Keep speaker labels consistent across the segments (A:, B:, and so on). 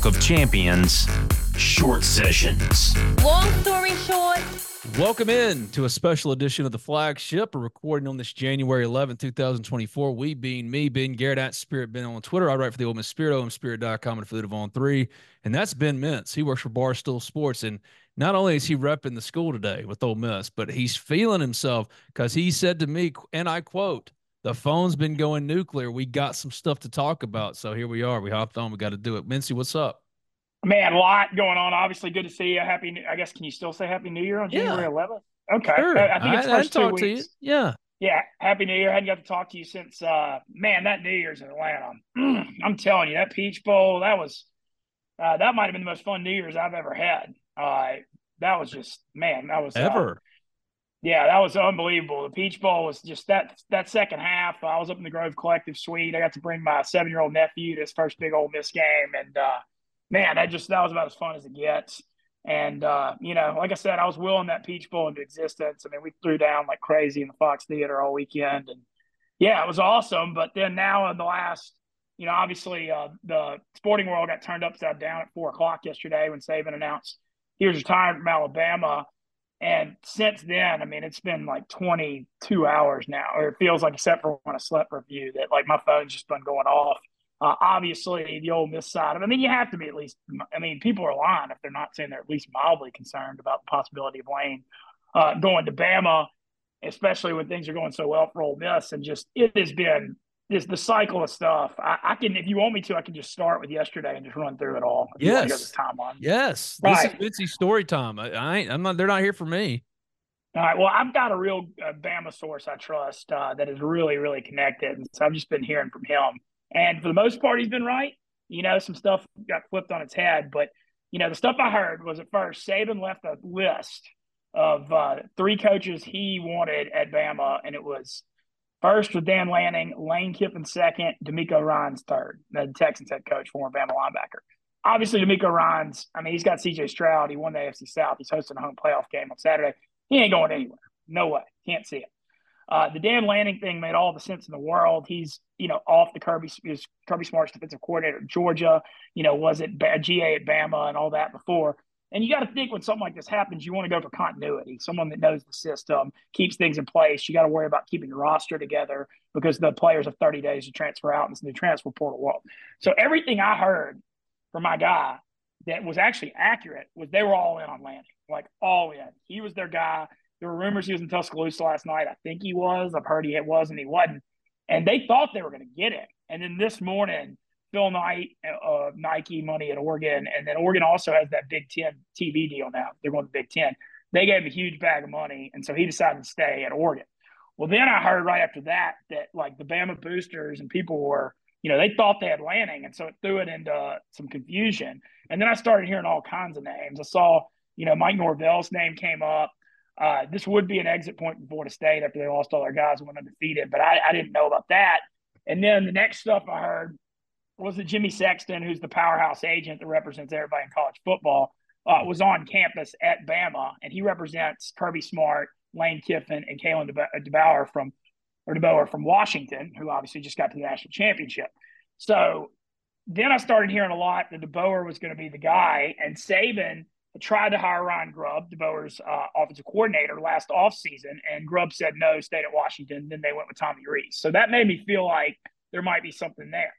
A: Talk of Champions, short sessions.
B: Long story short,
C: Welcome in to a special edition of the flagship. A recording on this January 11, 2024. We being me, Ben Garrett at Spirit Ben on Twitter. I write for the Ole Miss Spirit, omspirit.com, and affiliate of On Three. And that's Ben Mintz. He works for Barstool Sports. And not only is he repping the school today with Ole Miss, but he's feeling himself because he said to me, and I quote, the phone's been going nuclear. We got some stuff to talk about. So here we are. We hopped on. We got to do it. Mintzy, what's up?
D: Man, a lot going on. Obviously, good to see you. Happy. I guess can you still say Happy New Year on
C: Yeah.
D: January 11th? Okay,
C: Sure.
D: I, I think it's
C: I, I
D: first two
C: to you.
D: weeks.
C: Yeah.
D: Yeah, Happy New Year. I hadn't got to talk to you since uh man that New Year's in Atlanta. I'm telling you that Peach Bowl that was uh, that might have been the most fun New Year's I've ever had. Uh, that was just man that was uh,
C: Ever.
D: Yeah, that was unbelievable. The Peach Bowl was just that that second half. I was up in the Grove Collective Suite. I got to bring my seven year old nephew to his first big Ole Miss game, and uh, man, that just that was about as fun as it gets. And uh, you know, like I said, I was willing that Peach Bowl into existence. I mean, we threw down like crazy in the Fox Theater all weekend, and yeah, it was awesome. But then now in the last, you know, obviously uh, the sporting world got turned upside down at four o'clock yesterday when Saban announced he was retiring from Alabama. And since then, I mean, it's been like 22 hours now, or it feels like, except for when I slept few, that like my phone's just been going off. Uh, obviously, the Ole Miss side of I mean, you have to be at least, I mean, people are lying if they're not saying they're at least mildly concerned about the possibility of Lane uh, going to Bama, especially when things are going so well for Ole Miss. And just, it has been this the cycle of stuff. I, I can, if you want me to, I can just start with yesterday and just run through it all. If you want to go
C: Yes.
D: the timeline.
C: Yes.
D: Right.
C: This is Mintzy's story time. I, I ain't, I'm not, they're not here for me.
D: All right. Well, I've got a real uh, Bama source I trust uh, that is really, really connected. And so I've just been hearing from him. And for the most part, he's been right. You know, some stuff got flipped on its head. But, you know, the stuff I heard was at first, Saban left a list of uh, three coaches he wanted at Bama. And it was first with Dan Lanning, Lane Kiffin second, DeMeco Ryans third, the Texans head coach, former Bama linebacker. Obviously, DeMeco Ryans, I mean, he's got CJ Stroud. He won the AFC South. He's hosting a home playoff game on Saturday. He ain't going anywhere. No way. Can't see it. Uh, the Dan Lanning thing made all the sense in the world. He's, you know, off the Kirby, Kirby Smart's defensive coordinator at Georgia, you know, was it GA at Bama and all that before. And you got to think when something like this happens, you want to go for continuity, someone that knows the system, keeps things in place. You got to worry about keeping your roster together because the players have 30 days to transfer out in this new transfer portal world. So everything I heard from my guy that was actually accurate was they were all in on Lanning, like all in. He was their guy. There were rumors he was in Tuscaloosa last night. I think he was. I've heard he was, and he wasn't. And they thought they were going to get him. And then this morning, Phil Knight, uh, Nike money at Oregon, and then Oregon also has that Big Ten TV deal now. They're going to Big Ten. They gave him a huge bag of money, and so he decided to stay at Oregon. Well, then I heard right after that that like the Bama boosters and people were, you know, they thought they had Lanning, and so it threw it into some confusion. And then I started hearing all kinds of names. I saw, you know, Mike Norvell's name came up. Uh, this would be an exit point for Florida State after they lost all their guys and went undefeated, but I, I didn't know about that. And then the next stuff I heard was that Jimmy Sexton, who's the powerhouse agent that represents everybody in college football, uh, was on campus at Bama, and he represents Kirby Smart, Lane Kiffin, and Kalen DeBoer DeBauer from or DeBauer from Washington, who obviously just got to the national championship. So then I started hearing a lot that DeBauer was going to be the guy, and Saban tried to hire Ryan Grubb, DeBauer's uh, offensive coordinator, last offseason, and Grubb said no, stayed at Washington. Then they went with Tommy Rees. So that made me feel like there might be something there.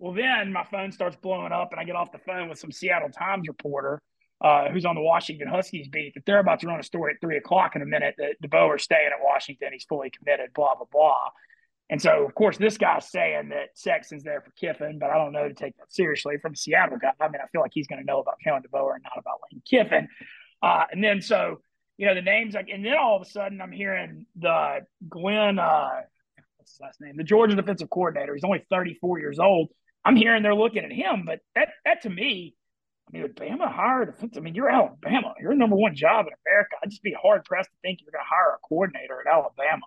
D: Well, then my phone starts blowing up, and I get off the phone with some Seattle Times reporter uh, who's on the Washington Huskies beat that they're about to run a story at three o'clock in a minute that DeBoer is staying at Washington. He's fully committed, blah, blah, blah. And so, of course, this guy's saying that Sexton's there for Kiffin, but I don't know to take that seriously from Seattle guy. I mean, I feel like he's going to know about Kalen DeBoer and not about Lane Kiffin. Uh, and then, so, you know, the names, like, and then all of a sudden I'm hearing the Glenn, uh, what's his last name? The Georgia defensive coordinator. He's only 34 years old. I'm hearing they're looking at him, but that, that to me, I mean, would Bama hire? I mean, you're Alabama. You're number one job in America. I'd just be hard pressed to think you're going to hire a coordinator at Alabama.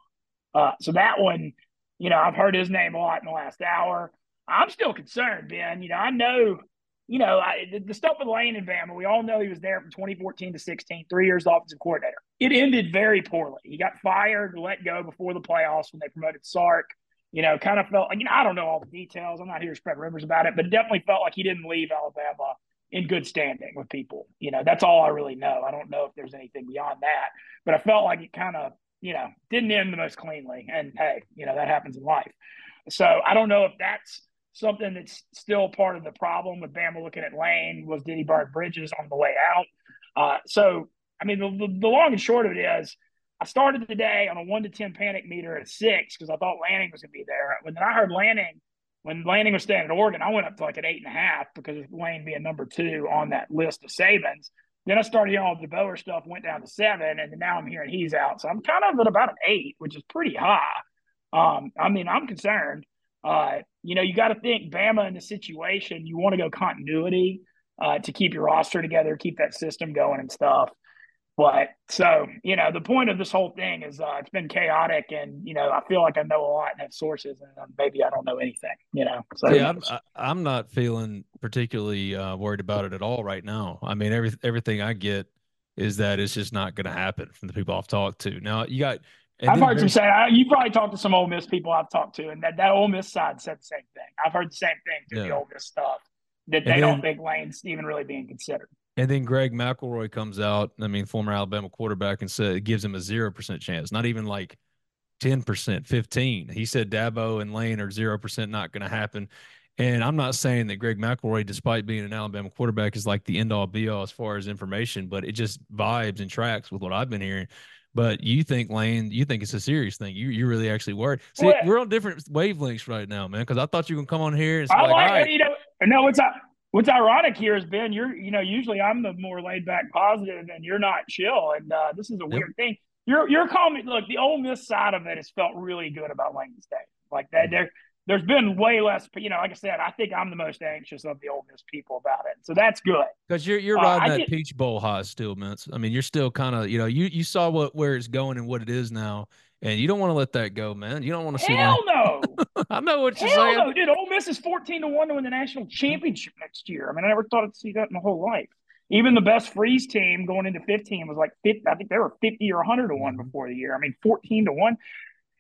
D: Uh, so that one, you know, I've heard his name a lot in the last hour. I'm still concerned, Ben. You know, I know, you know, I, the, the, stuff with Lane and Bama, we all know he was there from 2014 to 16, three years offensive coordinator. It ended very poorly. He got fired, let go before the playoffs when they promoted Sark. You know, kind of felt you know, I don't know all the details. I'm not here to spread rumors about it, but it definitely felt like he didn't leave Alabama in good standing with people. You know, that's all I really know. I don't know if there's anything beyond that, but I felt like it kind of you know, didn't end the most cleanly. And hey, you know, that happens in life. So I don't know if that's something that's still part of the problem with Bama looking at Lane. Was did he burn bridges on the way out? Uh, so, I mean, the, the, long and short of it is, I started the day on a one to 10 panic meter at six because I thought Lanning was going to be there. When I heard Lanning, when Lanning was staying at Oregon, I went up to like an eight and a half because of Lane being number two on that list of Sabans. Then I started hearing all the DeBoer stuff, went down to seven, and now I'm hearing he's out. So I'm kind of at about an eight, which is pretty high. Um, I mean, I'm concerned. Uh, you know, you got to think Bama in the situation, you want to go continuity uh, to keep your roster together, keep that system going and stuff. But so, you know, the point of this whole thing is uh, it's been chaotic and, you know, I feel like I know a lot and have sources and um, maybe I don't know anything, you know. So
C: yeah, I'm, I'm not feeling particularly uh, worried about it at all right now. I mean, every, everything I get is that it's just not going to happen from the people I've talked to. Now, you got.
D: I've heard some say, you probably talked to some Ole Miss people I've talked to, and that, that Ole Miss side said the same thing. I've heard the same thing through yeah. the Ole Miss stuff that they then, don't think Lane's even really being considered.
C: And then Greg McElroy comes out, I mean, former Alabama quarterback, and said it gives him a 0% chance, not even like 10%, 15. He said Dabo and Lane are 0% not going to happen. And I'm not saying that Greg McElroy, despite being an Alabama quarterback, is like the end all be all as far as information, but it just vibes and tracks with what I've been hearing. But you think Lane, you think it's a serious thing. You you really actually worried. See, well, we're on different wavelengths right now, man. Because I thought you were gonna come on here and say, like, like, all right.
D: You know, no, it's not what's ironic here is Ben, you're you know usually I'm the more laid back positive, and you're not chill, and uh, this is a weird thing. You're you're calling me look the Ole Miss side of it has felt really good about Lane State, like that. Mm-hmm. There there's been way less, you know. Like I said, I think I'm the most anxious of the Ole Miss people about it, so that's good.
C: Because you're you're uh, riding that get, Peach Bowl high still, Mintz. I mean, you're still kind of you know you you saw what where it's going and what it is now, and you don't want to let that go, man. You don't want to see
D: Hell no.
C: I know what you're
D: Hell
C: saying.
D: no, dude. Ole Miss is 14 to 1 to win the national championship next year. I mean, I never thought I'd see that in my whole life. Even the best Freeze team going into 15 was like 50. I think they were 50 or 100 to 1 mm-hmm. before the year. I mean, 14 to 1.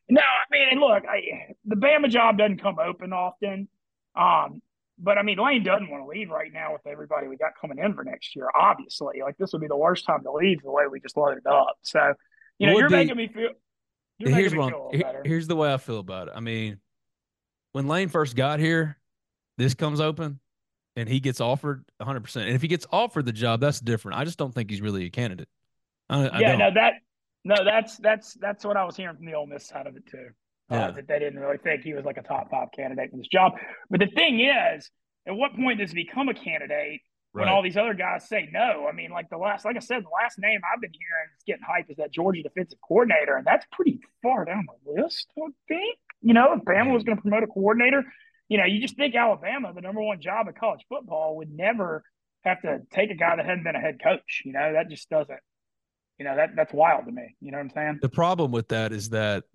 D: No, I mean, and look, I, the Bama job doesn't come open often. Um, but I mean, Lane doesn't want to leave right now with everybody we got coming in for next year. Obviously, like this would be the worst time to leave the way we just loaded up. So, you know, you're be, making me feel
C: here's one. Here, here's the way I feel about it. I mean, when Lane first got here, this comes open and he gets offered 100%. And if he gets offered the job, that's different. I just don't think he's really a candidate. I,
D: yeah, I no, that no, that's that's that's what I was hearing from the Ole Miss side of it too. Uh, yeah. that they didn't really think he was like a top five candidate for this job. But the thing is, at what point does he become a candidate when all these other guys say no. I mean, like the last, like I said, the last name I've been hearing is getting hype is that Georgia defensive coordinator, and that's pretty far down the list, I think. You know, if Bama was going to promote a coordinator, you know, you just think Alabama, the number one job in college football, would never have to take a guy that hadn't been a head coach. You know, that just doesn't. You know that that's wild to me. You know what I'm saying?
C: The problem with that is that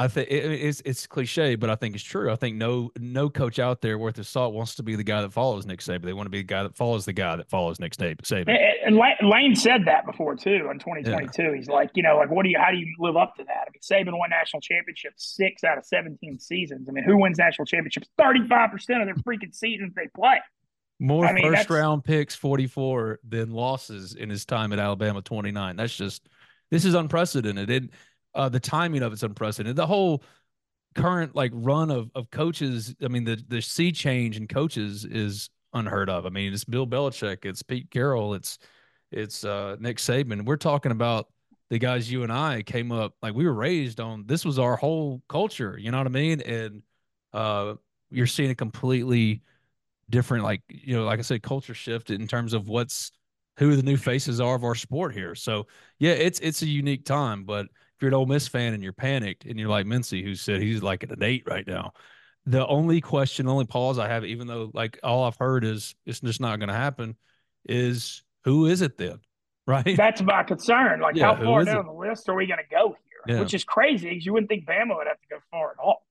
C: I think it's it's cliche, but I think it's true. I think no no coach out there worth his salt wants to be the guy that follows Nick Saban. They want to be the guy that follows the guy that follows Nick Saban.
D: And, Lane said that before too in 2022. Yeah. He's like, you know, like what do you how do you live up to that? I mean, Saban won national championships six out of 17 seasons. I mean, who wins national championships? 35 percent of their freaking seasons they play.
C: More I mean, first round picks 44 than losses in his time at Alabama 29. That's just this is unprecedented. It, uh, the timing of it's unprecedented. The whole current like run of of coaches. I mean, the the sea change in coaches is unheard of. I mean, it's Bill Belichick, it's Pete Carroll, it's it's uh, Nick Saban. We're talking about the guys you and I came up like we were raised on. This was our whole culture. You know what I mean? And uh, you're seeing a completely different, like you know, like I said, culture shift in terms of what's who the new faces are of our sport here. So yeah, it's it's a unique time. But if you're an Ole Miss fan and you're panicked and you're like Mintzy, who said he's like at an eight right now, the only question, only pause I have, even though like all I've heard is it's just not going to happen, is who is it then? Right.
D: That's my concern. Like, yeah, how far down it? the list are we going to go here? Yeah. Which is crazy because you wouldn't think Bama would have to go far at all.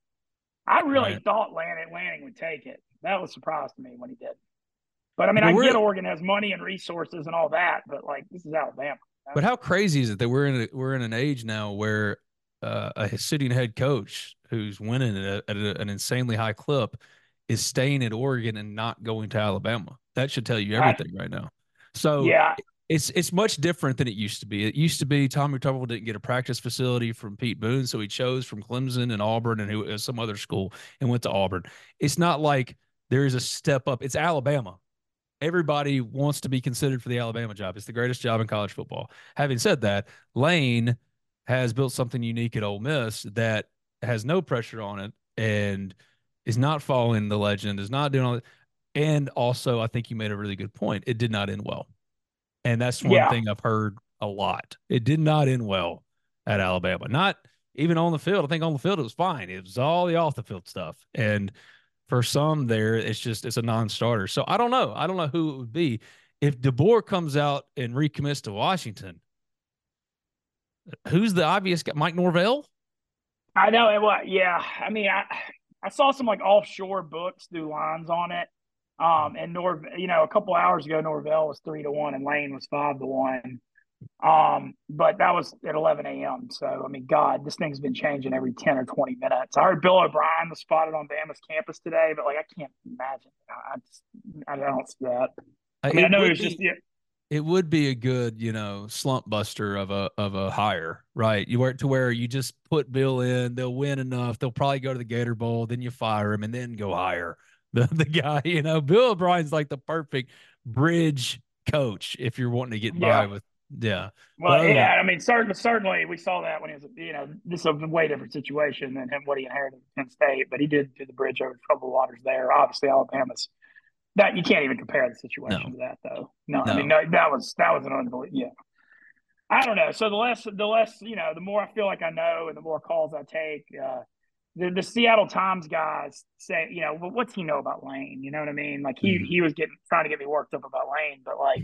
D: I really right. thought Lanning, Lanning would take it. That was surprised to me when he did. But I mean, but I get Oregon has money and resources and all that, but like this is Alabama.
C: But how crazy is it that we're in a, we're in an age now where uh, a sitting head coach who's winning at, a, at a, an insanely high clip is staying at Oregon and not going to Alabama. That should tell you everything I, right now. So
D: yeah,
C: it's it's much different than it used to be. It used to be Tommy Tuberville didn't get a practice facility from Pete Boone, so he chose from Clemson and Auburn and who, some other school and went to Auburn. It's not like there is a step up. It's Alabama. Everybody wants to be considered for the Alabama job. It's the greatest job in college football. Having said that, Lane has built something unique at Ole Miss that has no pressure on it and is not following the legend, is not doing all that. And also, I think you made a really good point. It did not end well. And that's one yeah. thing I've heard a lot. It did not end well at Alabama. Not even on the field. I think on the field it was fine. It was all the off the field stuff. And for some there, it's just it's a non-starter. So I don't know. I don't know who it would be. If DeBoer comes out and recommits to Washington, who's the obvious guy? Mike Norvell?
D: I know it was yeah. I mean, I I saw some like offshore books do lines on it. Um, and Nor, you know, a couple hours ago, Norvell was three to one and Lane was five to one. Um, but that was at 11 a.m. So, I mean, God, this thing's been changing every 10 or 20 minutes. I heard Bill O'Brien was spotted on Bama's campus today, but like, I can't imagine. I, just, I don't see that. I mean, I know it was just, yeah.
C: It would be a good, you know, slump buster of a of a hire, right? You work to where you just put Bill in, they'll win enough, they'll probably go to the Gator Bowl, then you fire him, and then go hire the the guy. You know, Bill O'Brien's like the perfect bridge coach if you're wanting to get yeah. by with yeah.
D: Well, but, yeah, I mean, certainly, certainly, we saw that when he was, you know, this is a way different situation than him what he inherited at Penn State, but he did do the bridge over troubled waters there. Obviously, Alabama's that you can't even compare the situation no. to that, though. No, no, I mean, no, that was that was an unbelievable. Yeah, I don't know. So the less, the less, you know, the more I feel like I know, and the more calls I take. Uh, the, the Seattle Times guys say, you know, well, what's he know about Lane? You know what I mean? Like he mm-hmm. he was getting trying to get me worked up about Lane, but like,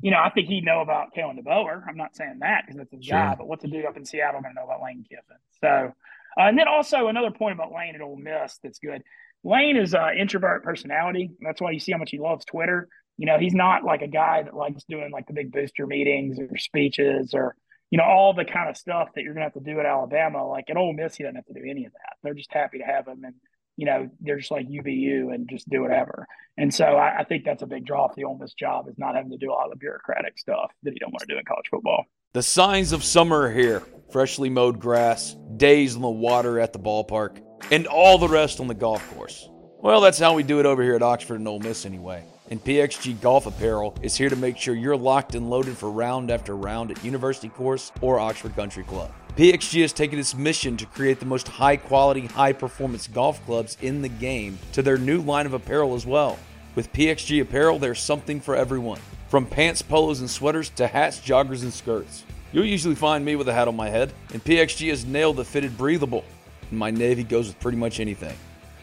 D: you know, I think he'd know about Kalen DeBoer. I'm not saying that because that's his sure. guy, but what's a dude up in Seattle going to know about Lane Kiffin? So, uh, and then also another point about Lane at Ole Miss that's good. Lane is an introvert personality. That's why you see how much he loves Twitter. You know, he's not like a guy that likes doing like the big booster meetings or speeches or you know, all the kind of stuff that you're going to have to do at Alabama. Like at Ole Miss, he doesn't have to do any of that. They're just happy to have him, and you know, they're just like UVU and just do whatever. And so I, I think that's a big draw for the Ole Miss job is not having to do all the bureaucratic stuff that you don't want to do in college football.
B: The signs of summer are here: freshly mowed grass, days on the water at the ballpark, and all the rest on the golf course. Well, that's how we do it over here at Oxford and Ole Miss, anyway and PXG Golf Apparel is here to make sure you're locked and loaded for round after round at University Course or Oxford Country Club. PXG has taken its mission to create the most high quality, high performance golf clubs in the game to their new line of apparel as well. With PXG Apparel, there's something for everyone. From pants, polos, and sweaters to hats, joggers, and skirts. You'll usually find me with a hat on my head, and PXG has nailed the fitted breathable. And my navy goes with pretty much anything.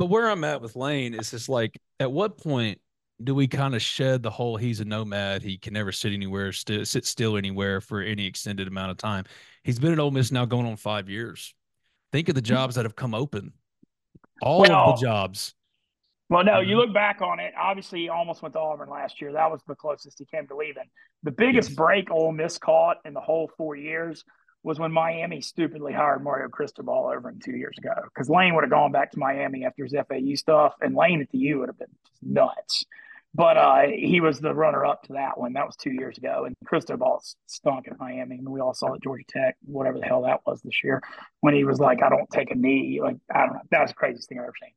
C: But where I'm at with Lane is just like, at what point do we kind of shed the whole he's a nomad, he can never sit anywhere, st- sit still anywhere for any extended amount of time? He's been at Ole Miss now going on five years. Think of the mm-hmm. jobs that have come open, all
D: Well,
C: of the jobs.
D: Well, no, you mm-hmm. look back on it. Obviously, he almost went to Auburn last year. That was the closest he came to leaving. The biggest
C: Yes.
D: break Ole Miss caught in the whole four years was when Miami stupidly hired Mario Cristobal over him two years ago. Because Lane would have gone back to Miami after his FAU stuff, and Lane at the U would have been nuts. But uh, he was the runner-up to that one. That was two years ago, and Cristobal stunk at Miami. I mean, we all saw at Georgia Tech, whatever the hell that was this year, when he was like, "I don't take a knee." Like I don't know, that was the craziest thing I've ever seen.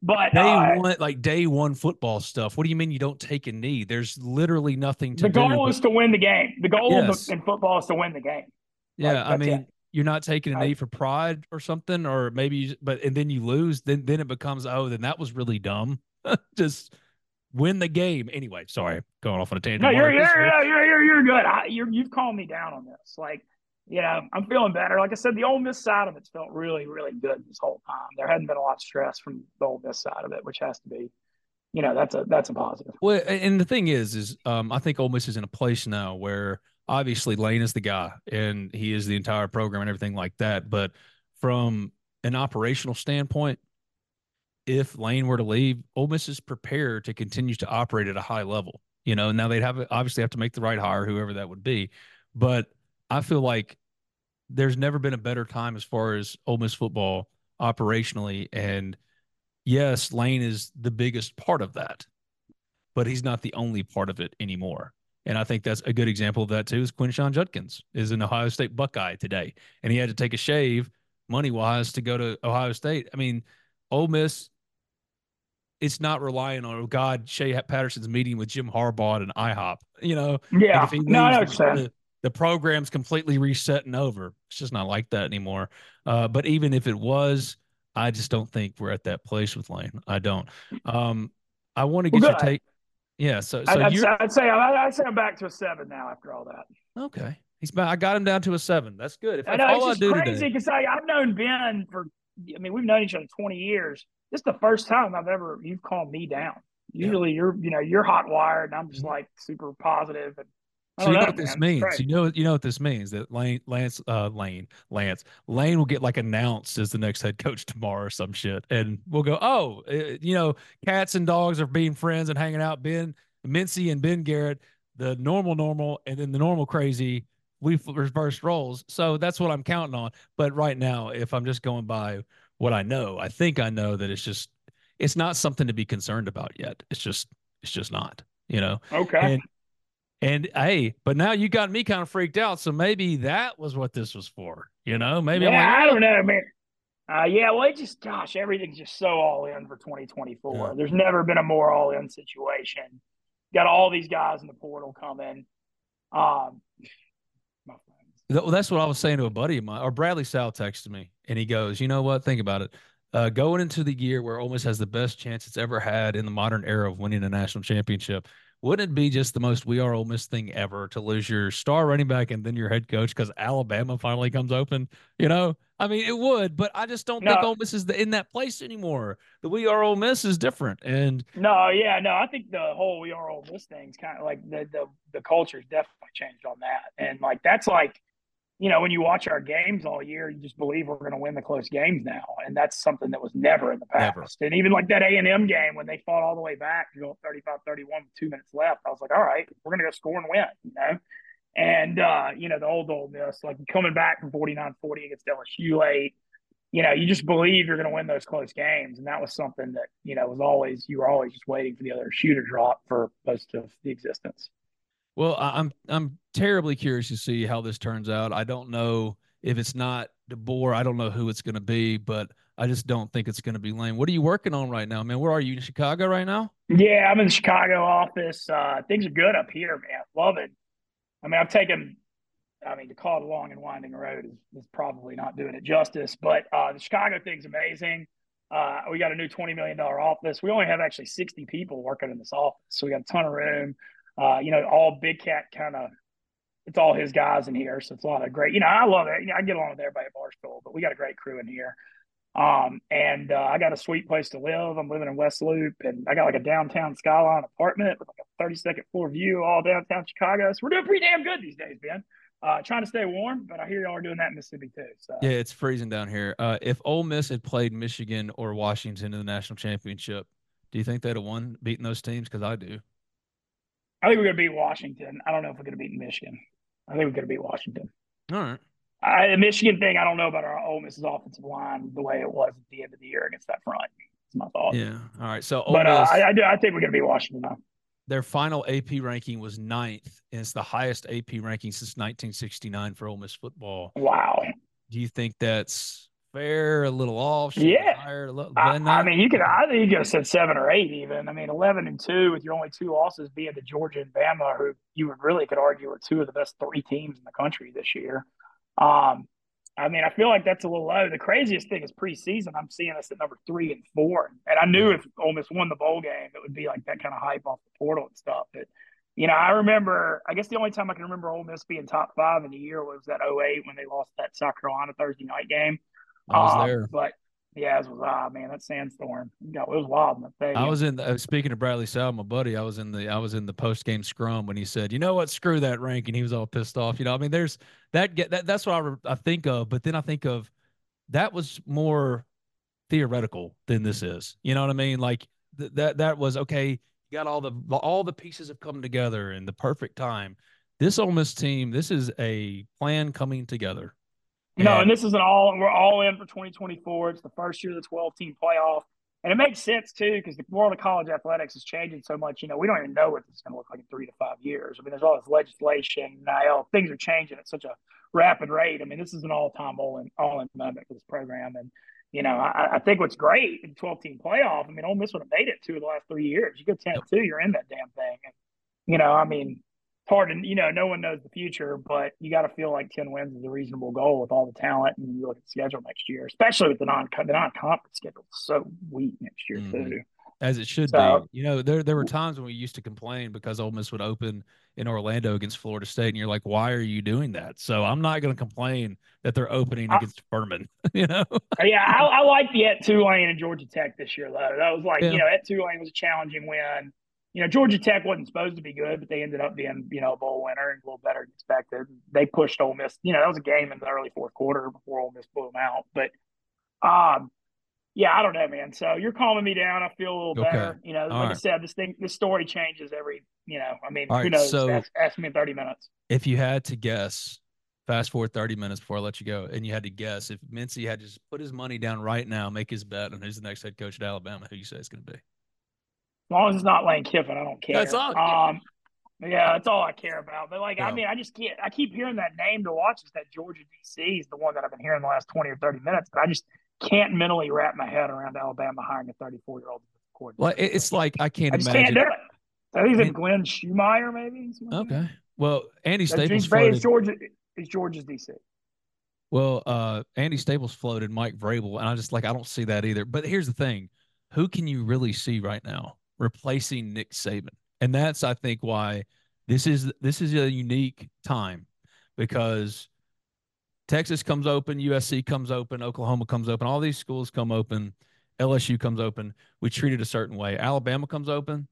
D: But
C: Day
D: uh,
C: one, like day one football stuff. What do you mean you don't take a knee? There's literally nothing to
D: the
C: do.
D: goal
C: but-
D: is to win the game. The goal
C: Yes.
D: in football is to win the game.
C: Yeah,
D: like,
C: I mean,
D: it.
C: you're not taking a knee for pride or something, or maybe, you, but and then you lose. Then then it becomes oh, then that was really dumb. Just win the game anyway. Sorry, going off on a tangent.
D: No, you're you're you're you're, you're, you're good. I, you're, you've calmed me down on this. Like, you know, I'm feeling better. Like I said, the Ole Miss side of it's felt really, really good this whole time. There hadn't been a lot of stress from the Ole Miss side of it, which has to be, you know, that's a that's a positive.
C: Well, and the thing is, is um, I think Ole Miss is in a place now where obviously Lane is the guy and he is the entire program and everything like that. But from an operational standpoint, if Lane were to leave, Ole Miss is prepared to continue to operate at a high level. You know, now they'd have obviously have to make the right hire, whoever that would be. But I feel like there's never been a better time as far as Ole Miss football operationally. And yes, Lane is the biggest part of that but he's not the only part of it anymore. And I think that's a good example of that too. Is Quinshon Judkins is an Ohio State Buckeye today, and he had to take a shave money wise to go to Ohio State. I mean, Ole Miss, it's not relying on oh God Shea Patterson's meeting with Jim Harbaugh and IHOP. You know,
D: Yeah,
C: he
D: no, I know
C: leaves,
D: what you're
C: the, the, program's completely resetting over. It's just not like that anymore. Uh, but even if it was, I just don't think we're at that place with Lane. I don't. Um, I want to
D: Well,
C: get your
D: good.
C: take. Yeah, so so
D: I'd, I'd, say, I'd say I'd say I'm back to a seven now after all that.
C: okay. He's back. I got him down to a seven. That's good. If,
D: I know
C: all
D: it's
C: I
D: just
C: do
D: crazy because I've known Ben for. I mean, we've known each other 20 years. This is the first time I've ever you've calmed me down. Usually, you're you know you're hot wired, and I'm just like super positive. And I
C: Mm-hmm. So
D: don't
C: you know what this. Means. You know, you know what this means. That Lane, Lance, uh, Lane, Lance, Lane will get like announced as the next head coach tomorrow or some shit, and we'll go, oh, uh, you know, cats and dogs are being friends and hanging out. Ben Mintzy and Ben Garrett, the normal, normal, and then the normal crazy. We f- reversed roles, so that's what I'm counting on. But right now, if I'm just going by what I know, I think I know that it's just it's not something to be concerned about yet. It's just it's just not, you know.
D: Okay.
C: And and hey, but now you got me kind of freaked out. So maybe that was what this was for. You know, maybe
D: yeah,
C: like,
D: I don't know, man. Uh, yeah, well, it just, gosh, everything's just so all in for 2024.
C: Yeah.
D: There's never been a more all in situation. Got all these guys in the portal coming. Um, my friends.
C: Well, that's what I was saying to a buddy of mine, or Bradley Sowell texted me, and he goes, "You know what? Think about it. Uh, going into the year where Ole Miss has the best chance it's ever had in the modern era of winning a national championship, wouldn't it be just the most we are Ole Miss thing ever to lose your star running back and then your head coach because Alabama finally comes open? You know, I mean, it would, but I just don't think
D: No.
C: Ole Miss is the, in that place anymore. The we are Ole Miss is different, and
D: No, yeah, no, I think the whole we are all this thing's kind of like the the the culture's definitely changed on that, and like that's like you know, when you watch our games all year, you just believe we're going to win the close games now, and that's something that was never in the past.
C: Never.
D: And even like that A and M game when they fought all the way back to go 35-31 with two minutes left, I was like, all right, we're going to go score and win, you know. And uh, you know, the old Ole Miss, like coming back from 49-40 against LSU late, you know, you just believe you're going to win those close games, and that was something that you know was always you were always just waiting for the other shoe to drop for most of the existence.
C: Well, I'm I'm terribly curious to see how this turns out. I don't know if it's not DeBoer. I don't know who it's going to be, but I just don't think it's going to be Lane. What are you working on right now, man? Where are you in Chicago right now?
D: Yeah, I'm in the Chicago office. Uh, things are good up here, man. Love it. I mean, I've taken I mean, to call it a long and winding road is, is probably not doing it justice. But uh, the Chicago thing's amazing. Uh, we got a new $20 million office. We only have actually 60 people working in this office. So we got a ton of room. Uh, you know, all Big Cat kind of, it's all his guys in here. So it's a lot of great, you know, I love it. You know, I get along with everybody at Barstool, but we got a great crew in here. Um, and uh, I got a sweet place to live. I'm living in West Loop and I got like a downtown skyline apartment with like a 30 second floor view all downtown Chicago. So we're doing pretty damn good these days, Ben. Uh, trying to stay warm, but I hear y'all are doing that in Mississippi too. So
C: yeah, it's freezing down here. Uh, if Ole Miss had played Michigan or Washington in the national championship, do you think they'd have won beating those teams? Because I do.
D: I think we're going to beat Washington. I don't know if we're going to beat Michigan. I think we're going to beat Washington.
C: All right.
D: I, the Michigan thing, I don't know about our Ole Miss's offensive line the way it was at the end of the year against that front. It's my thought.
C: Yeah. All right. So,
D: Ole but uh, I, I, do. I think we're going to beat Washington though
C: their final AP ranking was ninth, and it's the highest AP ranking since 1969 for Ole Miss football.
D: Wow.
C: Do you think that's fair? A little off?
D: yeah.
C: Higher, little,
D: I, I, mean, you could. I think you could have said seven or eight, even. I mean, 11 and two with your only two losses being to Georgia and Bama, who you would really could argue are two of the best three teams in the country this year. Um, I mean, I feel like that's a little low. The craziest thing is preseason. I'm seeing us at number three and four, and I knew if Ole Miss won the bowl game, it would be like that kind of hype off the portal and stuff. But you know, I remember. I guess the only time I can remember Ole Miss being top five in the year was that 08 when they lost that South Carolina Thursday night game.
C: I was um, there,
D: but yeah, it was ah man, that sandstorm. it was wild in the thing.
C: I was in. The, uh, speaking of Bradley Sowell, my buddy, I was in the. I was in the post game scrum when he said, "You know what? Screw that ranking." He was all pissed off. You know, I mean, there's that. Get that. That's what I, I think of. But then I think of that was more theoretical than this is. You know what I mean? Like th- that. That was okay. You got all the all the pieces have come together in the perfect time. This Ole Miss team. This is a plan coming together.
D: No, and this is an all we're all in for 2024. It's the first year of the 12 team playoff. And it makes sense too, because the world of college athletics is changing so much. You know, we don't even know what this is going to look like in three to five years. I mean, there's all this legislation, now things are changing at such a rapid rate. I mean, this is an all time all in all in moment for this program. And, you know, I, I think what's great in 12 team playoff, I mean, Ole Miss would have made it two of the last three years. You go 10 2, you're in that damn thing. And, you know, I mean, hard and you know no one knows the future, but you got to feel like ten wins is a reasonable goal with all the talent and you look at the schedule next year, especially with the non the non conference schedule so weak next year mm-hmm. too.
C: As it should so, be. You know, there there were times when we used to complain because Ole Miss would open in Orlando against Florida State, and you're like, why are you doing that? So I'm not going to complain that they're opening against Furman. you know?
D: yeah, I, I like the at Tulane and Georgia Tech this year though. That was like, yeah. you know, at Tulane was a challenging win you know, Georgia Tech wasn't supposed to be good, but they ended up being, you know, a bowl winner and a little better than expected. They pushed Ole Miss. You know, that was a game in the early fourth quarter before Ole Miss blew them out. But, um, yeah, I don't know, man. So you're calming me down. I feel a little okay. better. You know, All like right. I said, this thing, this story changes every, you know, I mean, All who right. knows? So ask, ask, me in 30 minutes.
C: If you had to guess, fast forward 30 minutes before I let you go, and you had to guess if Mintzy had to just put his money down right now, make his bet on who's the next head coach at Alabama, who you say it's going to be?
D: As long as it's not Lane Kiffin, I don't care.
C: That's all.
D: Um, yeah, that's all I care about. But like, yeah. I mean, I just can't. I keep hearing that name to watch. Is that Georgia DC is the one that I've been hearing the last twenty or thirty minutes, but I just can't mentally wrap my head around Alabama hiring a thirty-four year old
C: coordinator. Well, it's like I can't
D: I
C: just
D: imagine. Can't do it. I think it's Glenn Schumeyer, maybe.
C: Okay. Well, Andy Staples floated.
D: Is Georgia is Georgia's DC.
C: Well, uh, Andy Staples floated Mike Vrabel, and I just like I don't see that either. But here's the thing: who can you really see right now? Replacing Nick Saban. And that's I think why this is this is a unique time because Texas comes open, USC comes open, Oklahoma comes open, all these schools come open, LSU comes open. We treat it a certain way. Alabama comes open,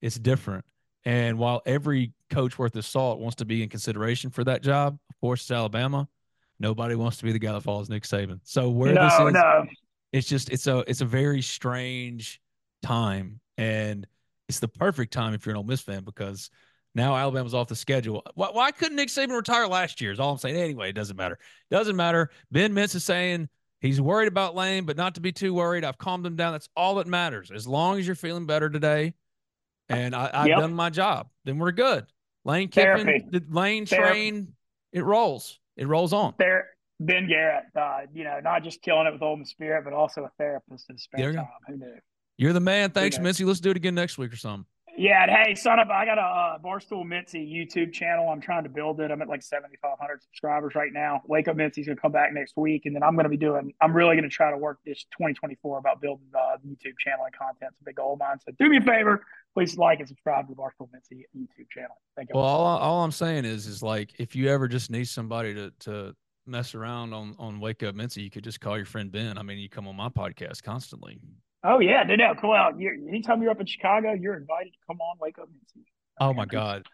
C: it's different. And while every coach worth his salt wants to be in consideration for that job, of course, it's Alabama. Nobody wants to be the guy that follows Nick Saban. So where
D: no,
C: this is,
D: no.
C: it's just it's a it's a very strange time, and it's the perfect time if you're an Ole Miss fan because now Alabama's off the schedule. Why, why couldn't Nick Saban retire last year? Is all I'm saying. Anyway, it doesn't matter. Doesn't matter. Ben Mintz is saying he's worried about Lane, but not to be too worried. I've calmed him down. That's all that matters. As long as you're feeling better today, and I, have
D: Yep.
C: done my job, then we're good. Lane Kiffin,
D: Therapy.
C: the Lane
D: Therapy.
C: train, it rolls. It rolls on.
D: There, Ben Garrett, uh, you know, not just killing it with Ole Miss Spirit, but also a therapist in spare time. Who knew?
C: You're the man. Thanks,
D: knows?
C: Missy. Let's do it again next week or something.
D: Yeah, and hey, son of, I got a uh, Barstool Mintzy YouTube channel. I'm trying to build it. I'm at like 7,500 subscribers right now. Wake Up Mintzy's gonna come back next week, and then I'm gonna be doing. I'm really gonna try to work this 2024 about building uh, the YouTube channel and content. It's a big goal of mine. So do me a favor, please like and subscribe to the Barstool Mintzy YouTube channel. Thank you.
C: Well, all, all I'm saying is, is like if you ever just need somebody to to mess around on on Wake Up Mintzy, you could just call your friend Ben. I mean, you come on my podcast constantly.
D: Oh yeah, no, no, come out. You're, anytime you're up in Chicago, you're invited to come on Wake Up Mintzy.
C: Oh my God.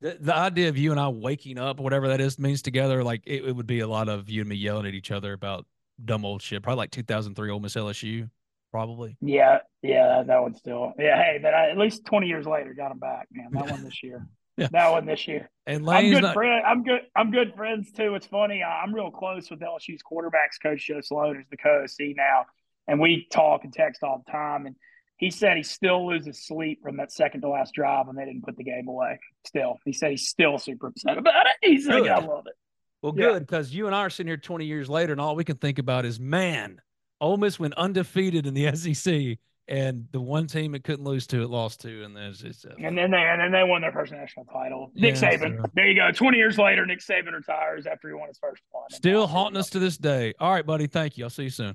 C: The, the idea of you and I waking up, whatever that is, means together, like it, it would be a lot of you and me yelling at each other about dumb old shit. Probably like 2003 Ole Miss LSU, probably.
D: Yeah, yeah, that, that one still. Yeah, hey, but I, at least 20 years later, got him back, man. That one this year.
C: Yeah.
D: That one this year.
C: And
D: I'm good
C: not.
D: friend. I'm good. I'm good friends too. It's funny. I- I'm real close with LSU's quarterbacks coach Joe Sloan, who's the co-OC now, and we talk and text all the time. And he said he still loses sleep from that second to last drive when they didn't put the game away. Still, he said he's still super upset about it. He's like,
C: Good.
D: I love it.
C: Well,
D: Yeah.
C: good because you and I are sitting here 20 years later, and all we can think about is, man, Ole Miss went undefeated in the SEC, and the one team it couldn't lose to, it lost to, and there's it's, uh,
D: And then they and then they won their first national title. Nick
C: Yeah,
D: Saban.
C: so-
D: There you go. 20 years later, Nick Saban retires after he won his first one.
C: Still haunting us to this day. All right, buddy. Thank you. I'll see you soon.